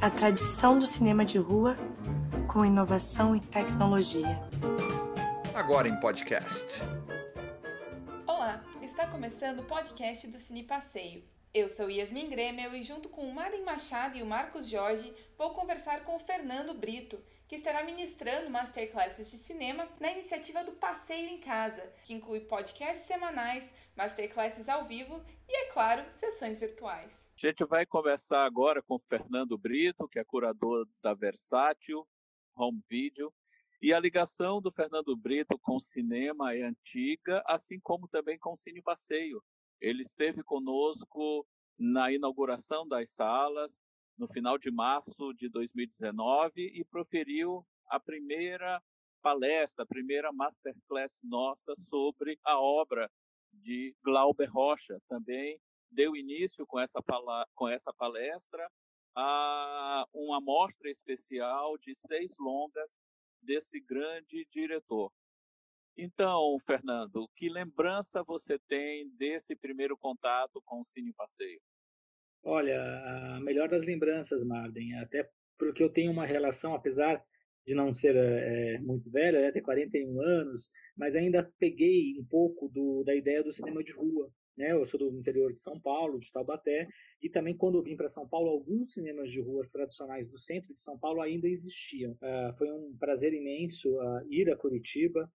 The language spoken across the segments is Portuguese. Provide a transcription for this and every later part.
A tradição do cinema de rua com inovação e tecnologia. Agora em podcast. Olá, está começando o podcast do Cine Passeio. Eu sou Yasmin Gremel e junto com o Madem Machado e o Marcos Jorge vou conversar com o Fernando Brito, que estará ministrando masterclasses de cinema na iniciativa do Passeio em Casa, que inclui podcasts semanais, masterclasses ao vivo e, é claro, sessões virtuais. A gente vai conversar agora com o Fernando Brito, que é curador da Versátil Home Video, e a ligação do Fernando Brito com o cinema é antiga, assim como também com o Cine Passeio. Ele esteve conosco na inauguração das salas, no final de março de 2019 e proferiu a primeira palestra, a primeira masterclass nossa sobre a obra de Glauber Rocha. Também deu início com essa, com essa palestra a uma mostra especial de seis longas desse grande diretor. Então, Fernando, que lembrança você tem desse primeiro contato com o Cine Passeio? Olha, a melhor das lembranças, Marden, até porque eu tenho uma relação, apesar de não ser é, muito velho, né, ter 41 anos, mas ainda peguei um pouco do, da ideia do cinema de rua. Né? Eu sou do interior de São Paulo, de Taubaté, e também quando eu vim para São Paulo, alguns cinemas de ruas tradicionais do centro de São Paulo ainda existiam. Uh, foi um prazer imenso uh, ir a Curitiba,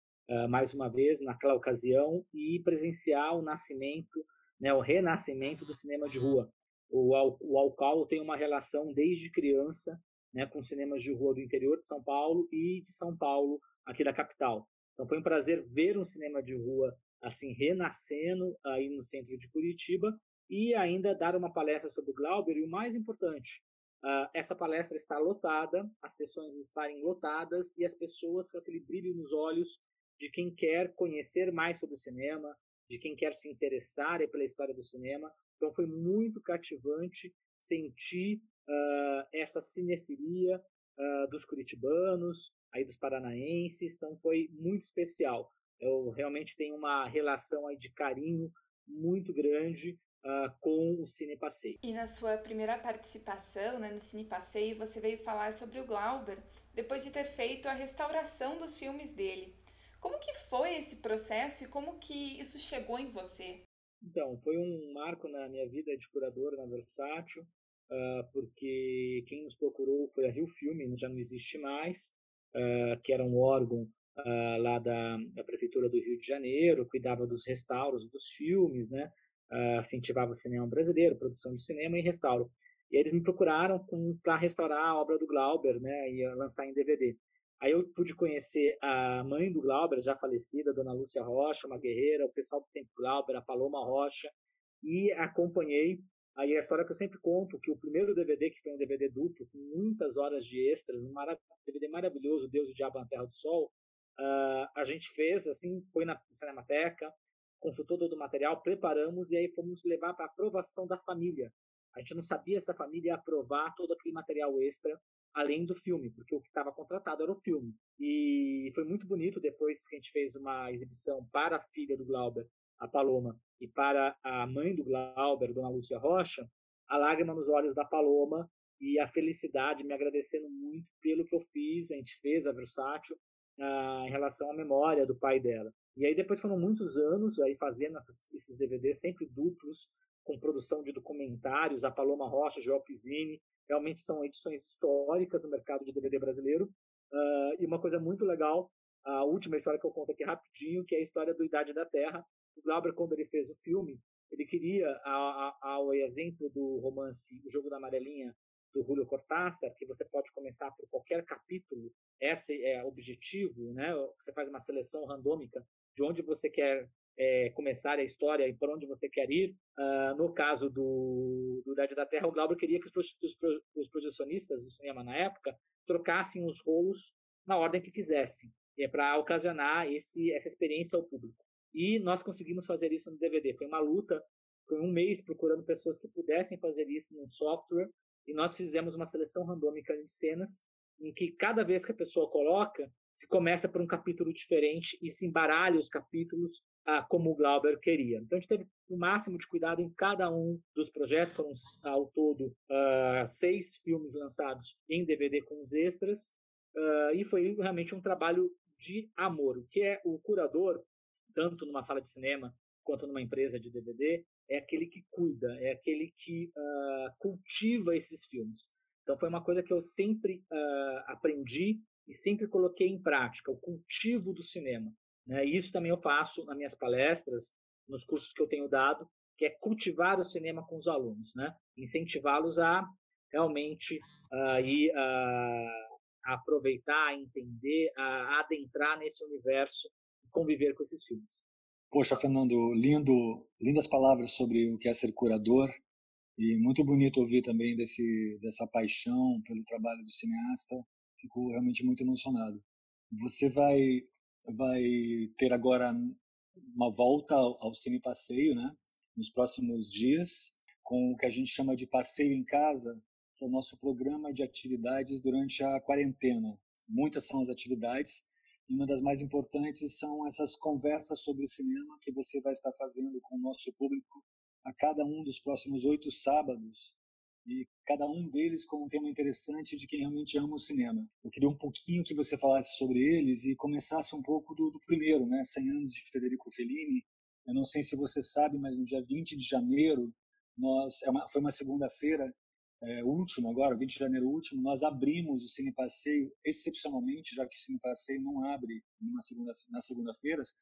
mais uma vez, naquela ocasião, e presenciar o nascimento, né, o renascimento do cinema de rua. O, o Alcalo tem uma relação desde criança né, com cinemas de rua do interior de São Paulo e de São Paulo, aqui da capital. Então foi um prazer ver um cinema de rua assim renascendo aí no centro de Curitiba e ainda dar uma palestra sobre o Glauber e o mais importante, uh, essa palestra está lotada, as sessões estarem lotadas e as pessoas com aquele brilho nos olhos de quem quer conhecer mais sobre o cinema, de quem quer se interessar pela história do cinema então foi muito cativante sentir uh, essa cinefilia uh, dos curitibanos, aí dos paranaenses, então foi muito especial. Eu realmente tenho uma relação aí de carinho muito grande Uh, com o Cine Passeio. E na sua primeira participação né, no Cine Passeio, você veio falar sobre o Glauber, depois de ter feito a restauração dos filmes dele. Como que foi esse processo e como que isso chegou em você? Então, foi um marco na minha vida de curador na Versátil, uh, porque quem nos procurou foi a Rio Filme, já não existe mais, uh, que era um órgão uh, lá da, da, Prefeitura do Rio de Janeiro, cuidava dos restauros dos filmes, né? incentivava o cinema brasileiro, produção de cinema e restauro. E eles me procuraram para restaurar a obra do Glauber, né? E lançar em DVD. Aí eu pude conhecer a mãe do Glauber, já falecida, a dona Lúcia Rocha, uma guerreira, o pessoal do Tempo Glauber, a Paloma Rocha, e acompanhei aí a história que eu sempre conto, que o primeiro DVD, que foi um DVD duplo, com muitas horas de extras, um marav DVD maravilhoso, Deus, o Diabo na Terra do Sol, uh, a gente fez, assim, foi na Cinemateca, consultou todo o material, preparamos e aí fomos levar para aprovação da família. A gente não sabia se a família ia aprovar todo aquele material extra além do filme, porque o que estava contratado era o filme. E foi muito bonito depois que a gente fez uma exibição para a filha do Glauber, a Paloma, e para a mãe do Glauber, Dona Lúcia Rocha, a lágrima nos olhos da Paloma e a felicidade, me agradecendo muito pelo que eu fiz, a gente fez a Versátil, uh, em relação à memória do pai dela. E aí depois foram muitos anos aí fazendo essas, esses DVDs sempre duplos, com produção de documentários, a Paloma Rocha, Joel Pizzini, realmente são edições históricas no mercado de DVD brasileiro. Uh, e uma coisa muito legal, a última história que eu conto aqui rapidinho, que é a história do Idade da Terra. O Glauber, quando ele fez o filme, ele queria, ao exemplo do romance O Jogo da Amarelinha, do Julio Cortázar, que você pode começar por qualquer capítulo, esse é o objetivo, né? Você faz uma seleção randômica de onde você quer é, começar a história e para onde você quer ir. Uh, no caso do, do Idade da Terra, o Glauber queria que os, os, os projecionistas do cinema na época trocassem os rolos na ordem que quisessem, é para ocasionar esse, essa experiência ao público. E nós conseguimos fazer isso no DVD. Foi uma luta, foi um mês procurando pessoas que pudessem fazer isso num software, e nós fizemos uma seleção randômica de cenas em que cada vez que a pessoa coloca, se começa por um capítulo diferente e se embaralha os capítulos ah, como o Glauber queria. Então a gente teve o máximo de cuidado em cada um dos projetos, foram ao todo ah, seis filmes lançados em DVD com os extras, ah, e foi realmente um trabalho de amor. O que é o curador, tanto numa sala de cinema quanto numa empresa de DVD, é aquele que cuida, é aquele que uh, cultiva esses filmes. Então foi uma coisa que eu sempre uh, aprendi e sempre coloquei em prática, o cultivo do cinema. Né? Isso também eu faço nas minhas palestras, nos cursos que eu tenho dado, que é cultivar o cinema com os alunos, né? incentivá-los a realmente uh, ir, uh, a aproveitar, a entender, a adentrar nesse universo e conviver com esses filmes. Poxa, Fernando, lindo, lindas palavras sobre o que é ser curador e muito bonito ouvir também desse dessa paixão pelo trabalho do cineasta. Fico realmente muito emocionado. Você vai vai ter agora uma volta ao, ao Cine Passeio, né? Nos próximos dias, com o que a gente chama de passeio em casa, que é o nosso programa de atividades durante a quarentena. Muitas são as atividades, e uma das mais importantes são essas conversas sobre cinema que você vai estar fazendo com o nosso público a cada um dos próximos oito sábados, e cada um deles com um tema interessante de quem realmente ama o cinema. Eu queria um pouquinho que você falasse sobre eles e começasse um pouco do, do primeiro, né, 100 anos de Federico Fellini. Eu não sei se você sabe, mas no dia 20 de janeiro, nós é uma, foi uma segunda-feira, é, último agora, 20 de janeiro último, nós abrimos o Cine Passeio excepcionalmente, já que o Cine Passeio não abre numa segunda, nas segunda-feiras,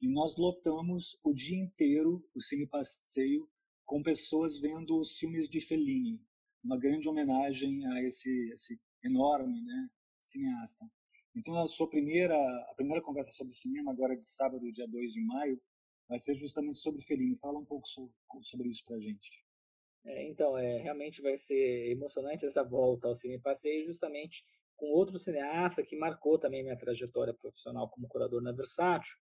e nós lotamos o dia inteiro o Cine Passeio com pessoas vendo os filmes de Fellini, uma grande homenagem a esse, esse enorme né, cineasta. Então, a sua primeira, a primeira conversa sobre cinema, agora de sábado, dia 2 de maio, vai ser justamente sobre Fellini. Fala um pouco sobre, isso para gente. É, então, é, realmente vai ser emocionante essa volta ao Cine Passeio, justamente com outro cineasta que marcou também minha trajetória profissional como curador na Versátil,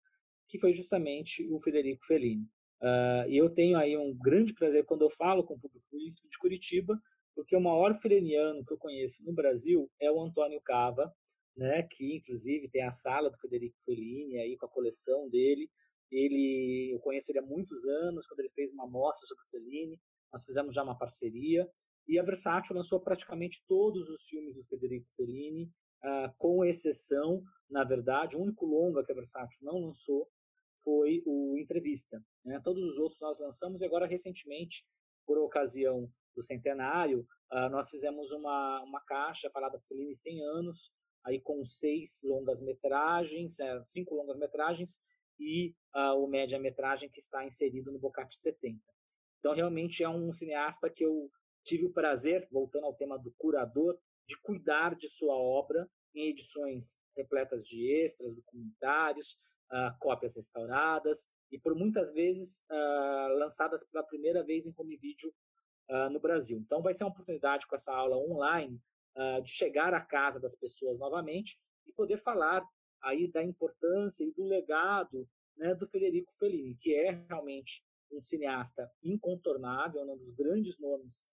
que foi justamente o Federico Fellini. Uh, eu tenho aí um grande prazer quando eu falo com o público de Curitiba, porque o maior feliniano que eu conheço no Brasil é o Antônio Cava, né, que inclusive tem a sala do Federico Fellini aí com a coleção dele. Ele, eu conheço ele há muitos anos, quando ele fez uma mostra sobre Fellini, nós fizemos já uma parceria, e a Versátil lançou praticamente todos os filmes do Federico Fellini, uh, com exceção, na verdade, o único longa que a Versátil não lançou foi o Entrevista. Né? Todos os outros nós lançamos, e agora, recentemente, por ocasião do centenário, uh, nós fizemos uma, uma caixa falada Fellini 100 anos, aí com seis longas-metragens, é, cinco longas-metragens e uh, o média-metragem que está inserido no Bocate 70. Então, realmente é um cineasta que eu tive o prazer, voltando ao tema do curador, de cuidar de sua obra em edições repletas de extras, documentários, uh, cópias restauradas e por muitas vezes uh, lançadas pela primeira vez em home video uh, no Brasil. Então vai ser uma oportunidade com essa aula online de chegar à casa das pessoas novamente e poder falar aí da importância e do legado né, do Federico Fellini, que é realmente um cineasta incontornável, um dos grandes nomes,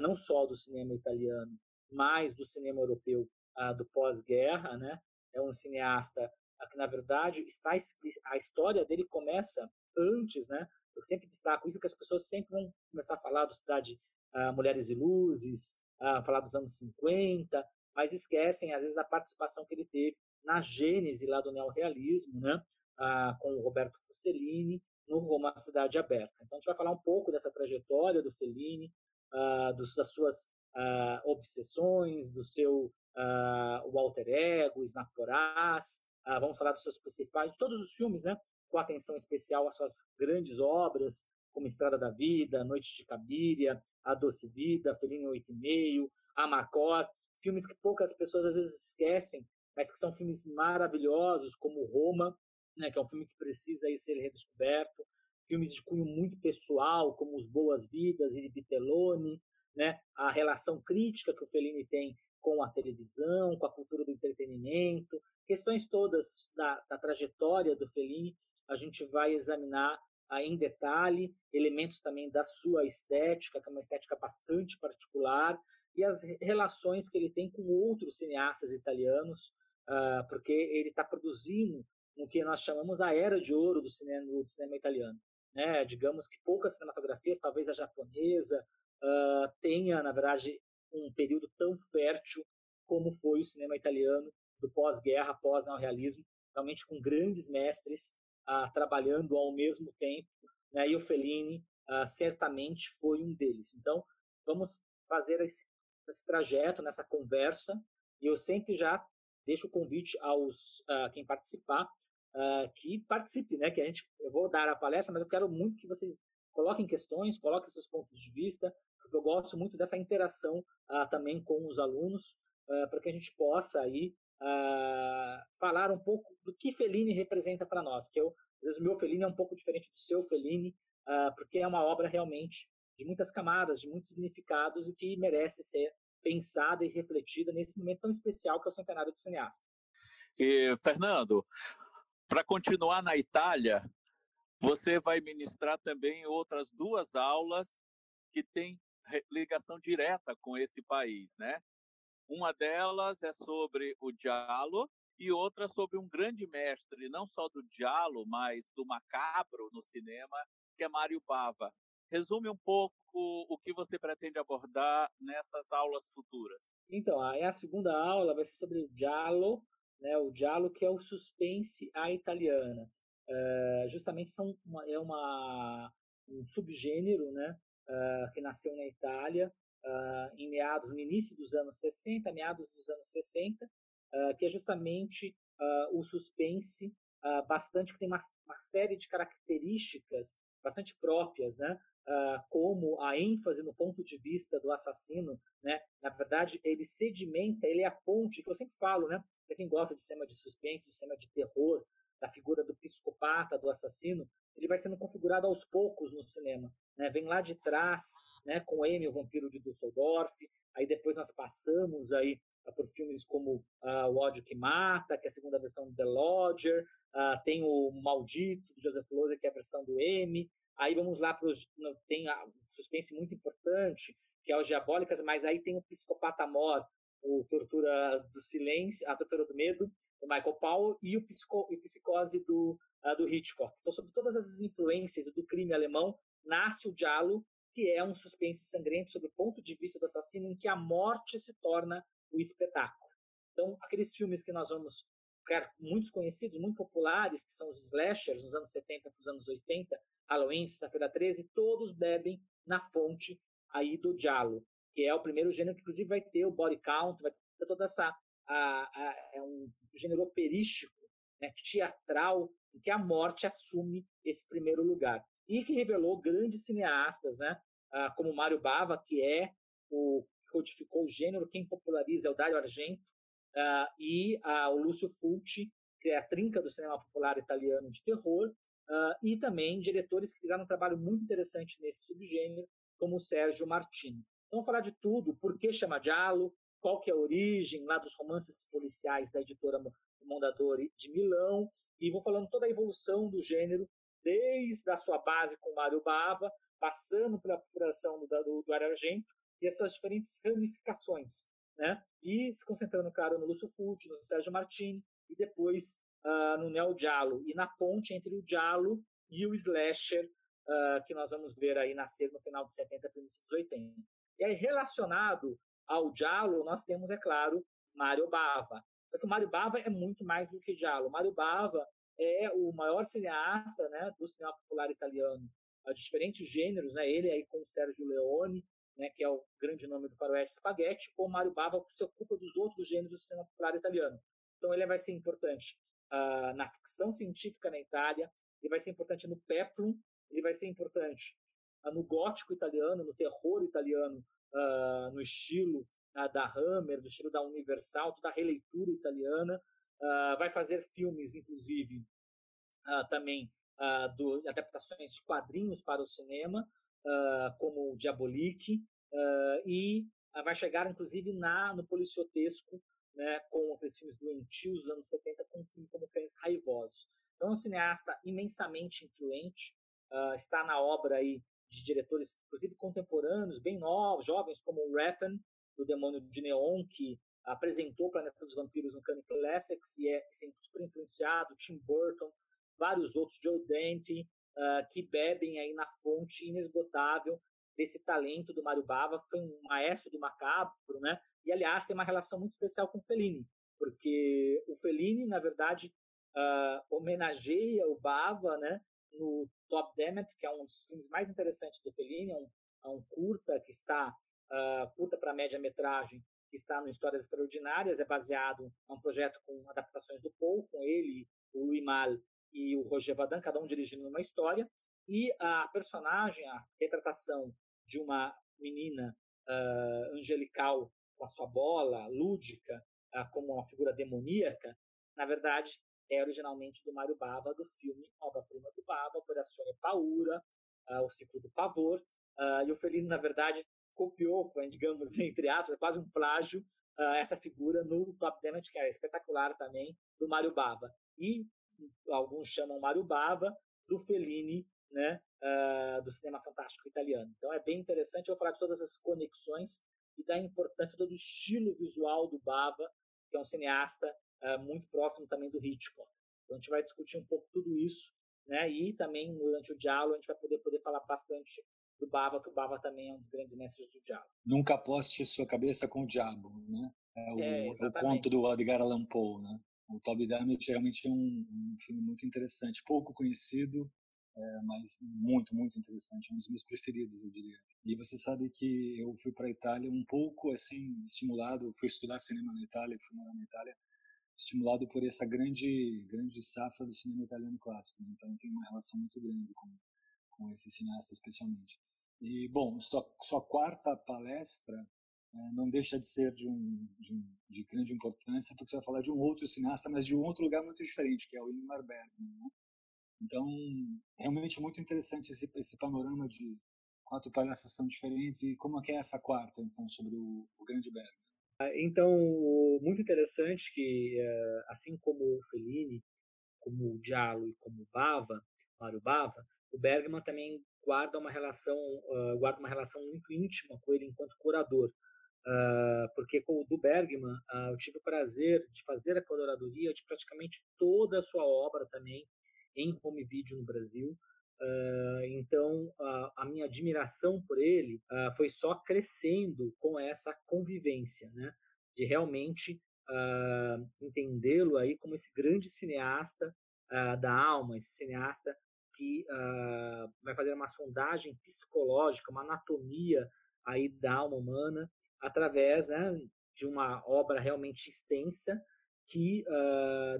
não só do cinema italiano, mas do cinema europeu do pós-guerra, né? É um cineasta que, na verdade, está a história dele começa antes, né? Eu sempre destaco isso que as pessoas sempre vão começar a falar do Cidade Mulheres e Luzes, falar dos anos 50, mas esquecem, às vezes, da participação que ele teve na gênese lá do neorrealismo, né? com o Roberto Fusellini, no Roma Cidade Aberta. Então, a gente vai falar um pouco dessa trajetória do Fellini, uh, dos, das suas uh, obsessões, do seu o alter ego, Snap Voraz, vamos falar dos seus principais, de todos os filmes, né? com atenção especial às suas grandes obras, como Estrada da Vida, Noite de Cabiria, A Doce Vida, Fellini 8,5, Amarcord, filmes que poucas pessoas às vezes esquecem, mas que são filmes maravilhosos, como Roma, né, que é um filme que precisa aí ser redescoberto, filmes de cunho muito pessoal, como Os Boas Vidas e Vitelloni, né, a relação crítica que o Fellini tem com a televisão, com a cultura do entretenimento, questões todas da, da trajetória do Fellini, a gente vai examinar ah, em detalhe, elementos também da sua estética, que é uma estética bastante particular, e as relações que ele tem com outros cineastas italianos, ah, porque ele está produzindo no que nós chamamos a era de ouro do cinema, do cinema italiano. Né? Digamos que poucas cinematografias, talvez a japonesa, uh, tenha, na verdade, um período tão fértil como foi o cinema italiano do pós-guerra, pós-neorrealismo, realmente com grandes mestres uh, trabalhando ao mesmo tempo, né? e o Fellini uh, certamente foi um deles. Então, vamos fazer esse, esse trajeto nessa conversa, e eu sempre já deixo o convite aos uh, quem participar, uh, que participe, né? Que a gente, eu vou dar a palestra, mas eu quero muito que vocês coloquem questões, coloquem seus pontos de vista, eu gosto muito dessa interação uh, também com os alunos, para que a gente possa aí falar um pouco do que Fellini representa para nós, que eu, às vezes o meu Fellini é um pouco diferente do seu Fellini, porque é uma obra realmente de muitas camadas, de muitos significados e que merece ser pensada e refletida nesse momento tão especial que é o centenário do cineasta. E, Fernando, para continuar na Itália, você vai ministrar também outras duas aulas que têm ligação direta com esse país, né? Uma delas é sobre o Giallo e outra sobre um grande mestre, não só do Giallo, mas do macabro no cinema, que é Mário Bava. Resume um pouco o que você pretende abordar nessas aulas futuras. Então, a, segunda aula vai ser sobre o Giallo, né, o Giallo que é o suspense à italiana. Uh, justamente são uma, é uma, um subgênero né, uh, que nasceu na Itália uh, em meados, no início dos anos 60, meados dos anos 60, que é justamente o suspense bastante que tem uma, uma série de características bastante próprias, né? uh, como a ênfase no ponto de vista do assassino, né? Na verdade, ele sedimenta, ele é a ponte, que eu sempre falo, né? Para quem gosta de cinema de suspense, de cinema de terror, da figura do psicopata, do assassino, ele vai sendo configurado aos poucos no cinema. Né? Vem lá de trás, né, com M, o Vampiro de Düsseldorf, aí depois nós passamos aí uh, por filmes como uh, O Ódio que Mata, que é a segunda versão do The Lodger, uh, tem o Maldito, de Joseph Loser, que é a versão do M, Aí vamos lá para os. Tem suspense muito importante, que é o Diabólicas, mas aí tem o Psicopata Mor, o Tortura do Silêncio, a Tortura do Medo, do Michael Powell, e o, psico, e Psicose do, uh, do Hitchcock. Então, sobre todas essas influências do crime alemão, nasce o Diallo, que é um suspense sangrento sobre o ponto de vista do assassino, em que a morte se torna o espetáculo. Então, aqueles filmes que nós vamos muitos conhecidos, muito populares, que são os slashers nos anos 70 para os anos 80, Halloween, Sexta-feira 13, todos bebem na fonte aí do Giallo, que é o primeiro gênero que inclusive vai ter o body count, vai ter toda essa a, a, é um gênero operístico, né, teatral, em que a morte assume esse primeiro lugar. E que revelou grandes cineastas, né, ah, como Mário Bava, que é o que codificou o gênero, quem populariza é o Dario Argento, ah, e ah, o Lúcio Fulci, que é a trinca do cinema popular italiano de terror, uh, e também diretores que fizeram um trabalho muito interessante nesse subgênero, como o Sérgio Martini. Então, vamos falar de tudo, por que chama Giallo, qual que é a origem lá dos romances policiais da editora Mondadori de Milão, e vou falando toda a evolução do gênero, desde a sua base com Mário Bava, passando pela apuração do, do, do e as suas diferentes ramificações, né? E se concentrando, claro, no Lúcio Fulci, no Sérgio Martini, e depois uh, no Neo Giallo e na ponte entre o Giallo e o Slasher, uh, que nós vamos ver aí nascer no final dos 70 e início dos 80. E aí, relacionado ao Giallo, nós temos, é claro, Mario Bava. Só que o Mario Bava é muito mais do que Giallo. Mario Bava é o maior cineasta né, do cinema popular italiano, de diferentes gêneros, né? ele aí com o Sergio Leone, né, que é o grande nome do faroeste spaghetti, ou Mario Bava que se ocupa dos outros gêneros do cinema popular italiano. Então ele vai ser importante uh, na ficção científica na Itália, ele vai ser importante no peplum, ele vai ser importante uh, no gótico italiano, no terror italiano, uh, no estilo da Hammer, do estilo da Universal, toda a releitura italiana. Vai fazer filmes, inclusive, também do, adaptações de quadrinhos para o cinema, como o Diabolique, e vai chegar, inclusive, na, no policiotesco né, com aqueles filmes doentios dos anos 70, com um filme como Cães Raivosos. Então, é um cineasta imensamente influente, uh, está na obra aí de diretores, inclusive contemporâneos, bem novos, jovens, como o Refn, do Demônio de Neon, que apresentou Planeta dos Vampiros no Cannes Classics e é assim, super influenciado, Tim Burton, vários outros, Joe Dante, uh, que bebem aí na fonte inesgotável desse talento do Mário Bava, foi um maestro do macabro, né? E aliás tem uma relação muito especial com o Fellini, porque o Fellini, na verdade, uh, homenageia o Bava, né? No Top Demet, que é um dos filmes mais interessantes do Fellini, é um, é um curta que está uh, curta para média metragem que está no Histórias Extraordinárias, é baseado em um projeto com adaptações do Paul, com ele, o Louis Mal e o Roger Vadan, cada um dirigindo uma história, e a personagem, a retratação de uma menina uh, angelical com a sua bola, lúdica, uh, como uma figura demoníaca, na verdade, é originalmente do Mário Bava, do filme Obra-Prima do Bava, Operazione Paura, uh, O Ciclo do Pavor, e o Felino, na verdade, copiou, digamos, entre aspas, quase um plágio, essa figura no Top Damage, que é espetacular também, do Mário Bava. E alguns chamam Mário Bava, do Fellini, né, uh, do cinema fantástico italiano. Então é bem interessante eu falar de todas as conexões e da importância do estilo visual do Bava, que é um cineasta uh, muito próximo também do Hitchcock. Então a gente vai discutir um pouco tudo isso, né, e também durante o diálogo a gente vai poder, poder falar bastante do Bava, que o Bava também é um dos grandes mestres do diálogo. Nunca aposte sua cabeça com o diabo, né? É o, é, é o conto do Edgar Allan Poe, né? O Toby Dammit realmente é um, um filme muito interessante, pouco conhecido, é, mas muito, muito interessante, é um dos meus preferidos, eu diria. E você sabe que eu fui para a Itália um pouco assim estimulado, fui estudar cinema na Itália, fui morar na Itália, estimulado por essa grande, grande safra do cinema italiano clássico. Né? Então tem uma relação muito grande com, com esse cineasta, especialmente. E bom, sua, sua quarta palestra é, não deixa de ser de, um, de, um, de grande importância, porque você vai falar de um outro cineasta, mas de um outro lugar muito diferente, que é o Ingmar Bergman. Né? Então, realmente muito interessante esse, esse panorama de quatro palestras são diferentes e como é que é essa quarta, então, sobre o, o Grande Bergman. Ah, então, muito interessante que, eh, assim como o Fellini, como o Giallo e como o Bava, Mário Bava, o Bergman também guarda uma relação, uh, guarda uma relação muito íntima com ele enquanto curador. Uh, porque com o do Bergman, uh, eu tive o prazer de fazer a curadoria de praticamente toda a sua obra também, em home video no Brasil. Então, a minha admiração por ele foi só crescendo com essa convivência, né? De realmente entendê-lo aí como esse grande cineasta da alma, esse cineasta que vai fazer uma sondagem psicológica, uma anatomia aí da alma humana através né, de uma obra realmente extensa que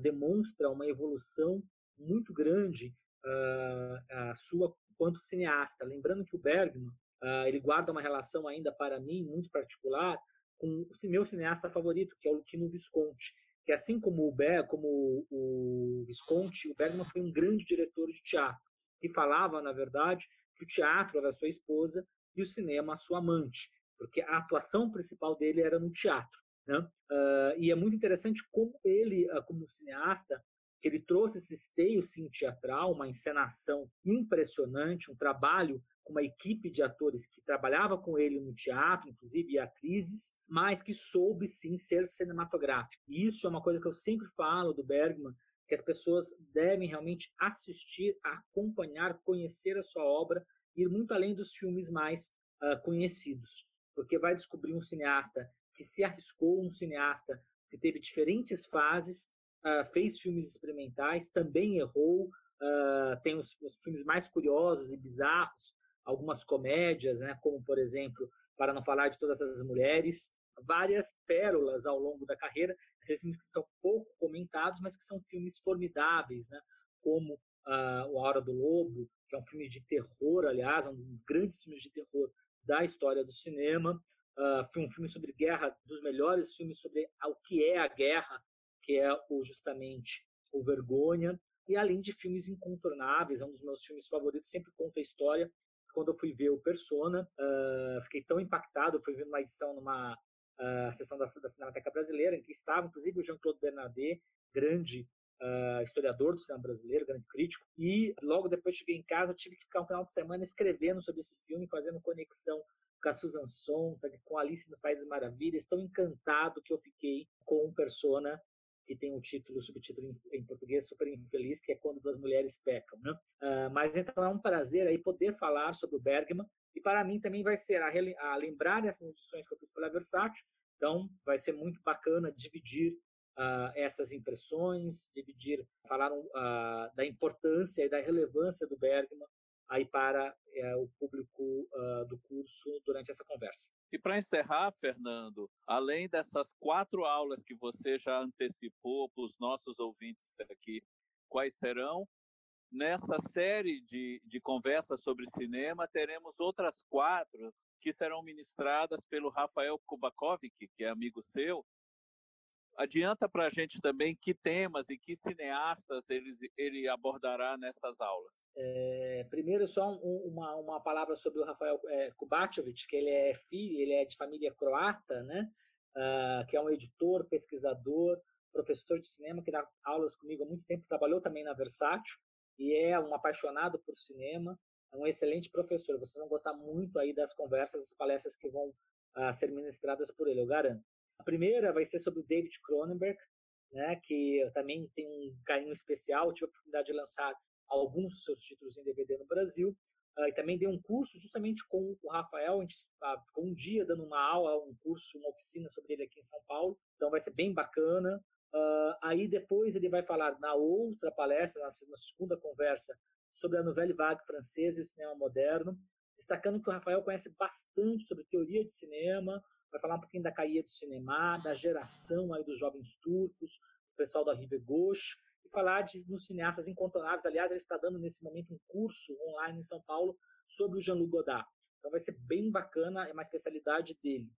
demonstra uma evolução muito grande uh, a sua quanto cineasta. Lembrando que o Bergman uh, ele guarda uma relação ainda para mim muito particular com o meu cineasta favorito, que é o Luquino Visconti, que assim como o Ber, como o Visconti, o Bergman foi um grande diretor de teatro, que falava, na verdade, que o teatro era sua esposa e o cinema sua amante, porque a atuação principal dele era no teatro. Né? Uh, e é muito interessante como ele, uh, como cineasta, que ele trouxe esse esteio sim teatral, uma encenação impressionante, um trabalho com uma equipe de atores que trabalhava com ele no teatro, inclusive atrizes, mas que soube sim ser cinematográfico. E isso é uma coisa que eu sempre falo do Bergman, que as pessoas devem realmente assistir, acompanhar, conhecer a sua obra, ir muito além dos filmes mais uh, conhecidos, porque vai descobrir um cineasta que se arriscou, um cineasta que teve diferentes fases uh, fez filmes experimentais, também errou, uh, tem os, os, filmes mais curiosos e bizarros, algumas comédias, né, como, por exemplo, Para Não Falar de Todas as Mulheres, várias pérolas ao longo da carreira, aqueles filmes que são pouco comentados, mas que são filmes formidáveis, né, como uh, O Hora do Lobo, que é um filme de terror, aliás, um dos grandes filmes de terror da história do cinema, uh, um filme sobre guerra, dos melhores filmes sobre o que é a guerra, que é o, justamente o Vergonha, e além de filmes incontornáveis, é um dos meus filmes favoritos, sempre conta a história. Quando eu fui ver o Persona, uh, fiquei tão impactado, fui ver uma edição numa uh, sessão da, da Cinemateca Brasileira, em que estava, inclusive, o Jean-Claude Bernardet, grande uh, historiador do cinema brasileiro, grande crítico, e logo depois cheguei em casa, tive que ficar um final de semana escrevendo sobre esse filme, fazendo conexão com a Susan Sontag, com Alice nos Países Maravilhas, tão encantado que eu fiquei com um persona que tem um título, subtítulo em, português super infeliz, que é Quando Duas Mulheres Pecam. Né? Uh, mas então é um prazer aí poder falar sobre o Bergman, e para mim também vai ser a, a lembrar essas edições que eu fiz pela Versátil, então vai ser muito bacana dividir uh, essas impressões, dividir, falar uh, da importância e da relevância do Bergman aí para uh, o público uh, do curso durante essa conversa. E para encerrar, Fernando, além dessas quatro aulas que você já antecipou para os nossos ouvintes aqui, quais serão? Nessa série de, de conversas sobre cinema, teremos outras quatro que serão ministradas pelo Rafael Kubakovic, que é amigo seu, Adianta para a gente também que temas e que cineastas ele, ele abordará nessas aulas. É, primeiro, só um, uma, uma palavra sobre o Rafael é, que ele é filho, ele é de família croata, né? Uh, que é um editor, pesquisador, professor de cinema, que dá aulas comigo há muito tempo, trabalhou também na Versátil e é um apaixonado por cinema, é um excelente professor. Vocês vão gostar muito aí das conversas, das palestras que vão uh, ser ministradas por ele, eu garanto. A primeira vai ser sobre o David Cronenberg, né, que eu também tenho um carinho especial, tive a oportunidade de lançar alguns dos seus títulos em DVD no Brasil, uh, e também dei um curso justamente com o Rafael, a gente uh, ficou um dia dando uma aula, um curso, uma oficina sobre ele aqui em São Paulo, então vai ser bem bacana. Uh, aí depois ele vai falar na outra palestra, na, na segunda conversa, sobre a Nouvelle Vague francesa e o cinema moderno, destacando que o Rafael conhece bastante sobre teoria de cinema, vai falar um pouquinho da caía do cinema, da geração aí dos jovens turcos, o pessoal da Rive Gauche, e falar de nos cineastas incontornáveis. Aliás, ele está dando nesse momento um curso online em São Paulo sobre o Jean-Luc Godard. Então vai ser bem bacana, é uma especialidade dele.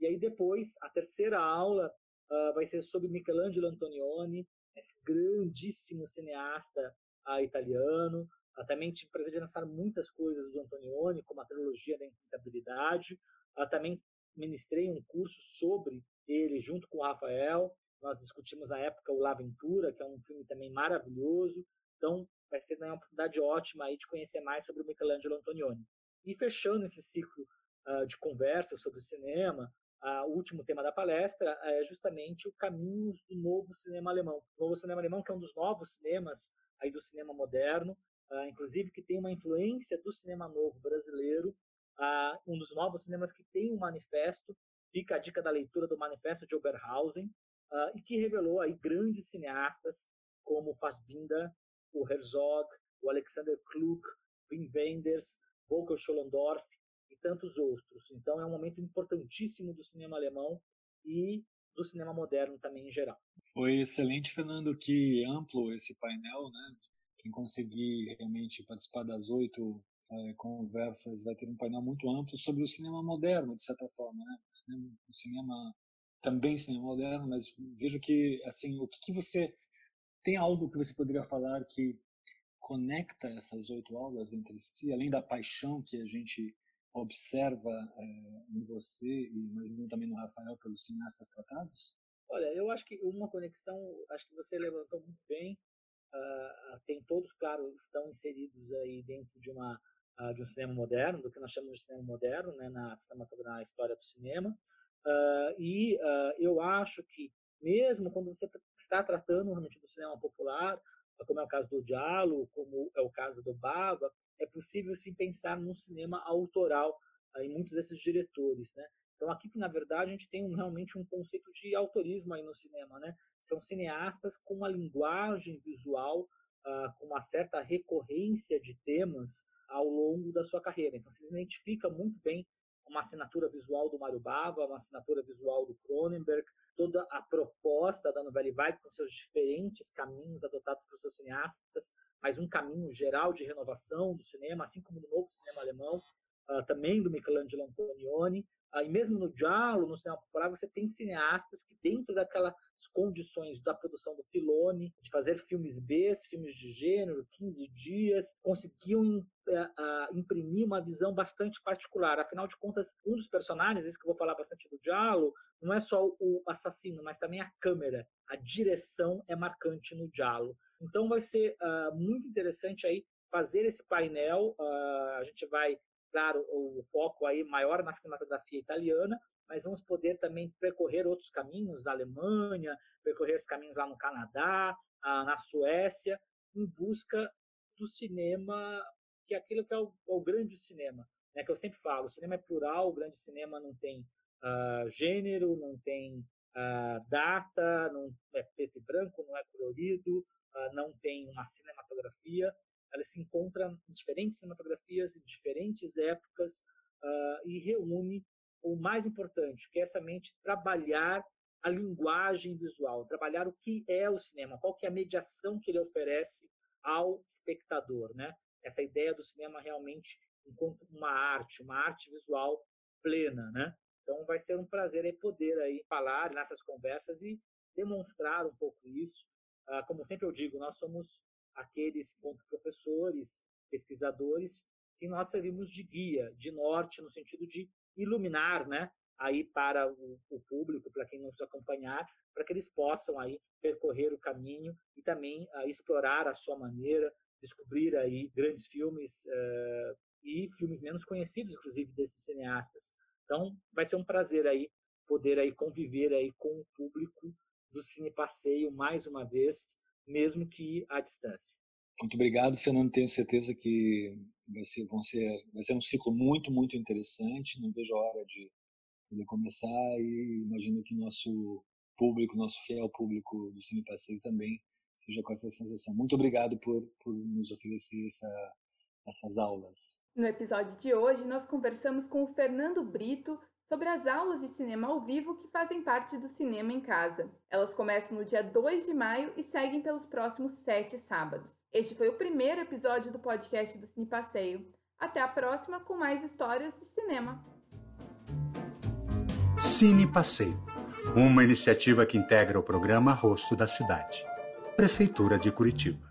E aí depois, a terceira aula uh, vai ser sobre Michelangelo Antonioni, esse grandíssimo cineasta uh, italiano. Uh, também tive o prazer de lançar muitas coisas do Antonioni, como a trilogia da Incontabilidade. também ministrei um curso sobre ele junto com o Rafael. Nós discutimos na época o La Ventura, que é um filme também maravilhoso. Então, vai ser uma oportunidade ótima aí de conhecer mais sobre o Michelangelo Antonioni. E fechando esse ciclo uh, de conversas sobre cinema, o último tema da palestra é justamente o caminhos do novo cinema alemão. O novo cinema alemão, que é um dos novos cinemas aí do cinema moderno, uh, inclusive que tem uma influência do cinema novo brasileiro, uh, um dos novos cinemas que tem um manifesto, fica a dica da leitura do manifesto de Oberhausen, uh, e que revelou aí grandes cineastas como Fassbinder, o Herzog, o Alexander Klug, Wim Wenders, Volker Scholendorf e tantos outros. Então é um momento importantíssimo do cinema alemão e do cinema moderno também em geral. Foi excelente, Fernando, que amplo esse painel, né? Quem conseguir realmente participar das oito é, conversas, vai ter um painel muito amplo sobre o cinema moderno, de certa forma, né? O cinema, o cinema também cinema moderno, mas vejo que, assim, o que, que você tem algo que você poderia falar que conecta essas oito aulas entre si, além da paixão que a gente observa é, em você e imagino também no Rafael pelos cineastas tratados? Olha, eu acho que uma conexão, acho que você levantou muito bem. Uh, tem todos, claro, estão inseridos aí dentro de uma uh, de um cinema moderno, do que nós chamamos de cinema moderno, né, na, na história do cinema. Uh, e eu acho que, mesmo quando você está tratando realmente do cinema popular, como é o caso do Diallo, como é o caso do Baba, é possível sim pensar num cinema autoral em muitos desses diretores, né? Então aqui na verdade a gente tem um, realmente um conceito de autorismo aí no cinema, né? São cineastas com uma linguagem visual, uh, com uma certa recorrência de temas ao longo da sua carreira. Então, se identifica muito bem uma assinatura visual do Mário Bava, uma assinatura visual do Cronenberg, toda a proposta da Novela Vague com seus diferentes caminhos adotados por seus cineastas, mas um caminho geral de renovação do cinema, assim como do novo cinema alemão, uh, também do Michelangelo Antonioni, e mesmo no Giallo, no cinema popular, você tem cineastas que dentro daquelas condições da produção do Filone, de fazer filmes B, filmes de gênero, 15 dias, conseguiam uh, imprimir uma visão bastante particular. Afinal de contas, um dos personagens, esse que eu vou falar bastante do Diallo, não é só o assassino, mas também a câmera. A direção é marcante no Diallo. Então vai ser uh, muito interessante aí fazer esse painel. Uh, a gente vai claro, o foco aí maior na cinematografia italiana, mas vamos poder também percorrer outros caminhos na Alemanha, percorrer os caminhos lá no Canadá, na Suécia, em busca do cinema, que é aquilo que é o, é o grande cinema, né? que eu sempre falo, o cinema é plural, o grande cinema não tem uh, gênero, não tem uh, data, não é preto e branco, não é colorido, uh, não tem uma cinematografia, ela se encontra em diferentes cinematografias, em diferentes épocas, e reúne o mais importante, que é essa mente trabalhar a linguagem visual, trabalhar o que é o cinema, qual que é a mediação que ele oferece ao espectador, né? Essa ideia do cinema realmente enquanto uma arte, uma arte visual plena, né? Então vai ser um prazer aí poder aí falar nessas conversas e demonstrar um pouco isso. Ah, como sempre eu digo, nós somos aqueles professores, pesquisadores, que nós servimos de guia, de norte, no sentido de iluminar, né, aí para o, o público, para quem nos acompanhar, para que eles possam aí percorrer o caminho e também uh, explorar a sua maneira, descobrir aí grandes filmes uh, e filmes menos conhecidos, inclusive desses cineastas. Então, vai ser um prazer aí poder aí conviver aí com o público do Cine Passeio mais uma vez, mesmo que à distância. Muito obrigado, Fernando. Tenho certeza que vai ser, vão ser, vai ser um ciclo muito, muito interessante. Não vejo a hora de poder começar e imagino que nosso público, nosso fiel público do Cine Passeio também seja com essa sensação. Muito obrigado por, por nos oferecer essa, essas aulas. No episódio de hoje, nós conversamos com o Fernando Brito sobre as aulas de cinema ao vivo que fazem parte do Cinema em Casa. Elas começam no dia 2 de maio e seguem pelos próximos sete sábados. Este foi o primeiro episódio do podcast do Cine Passeio. Até a próxima com mais histórias de cinema. Cine Passeio, uma iniciativa que integra o programa Rosto da Cidade, Prefeitura de Curitiba.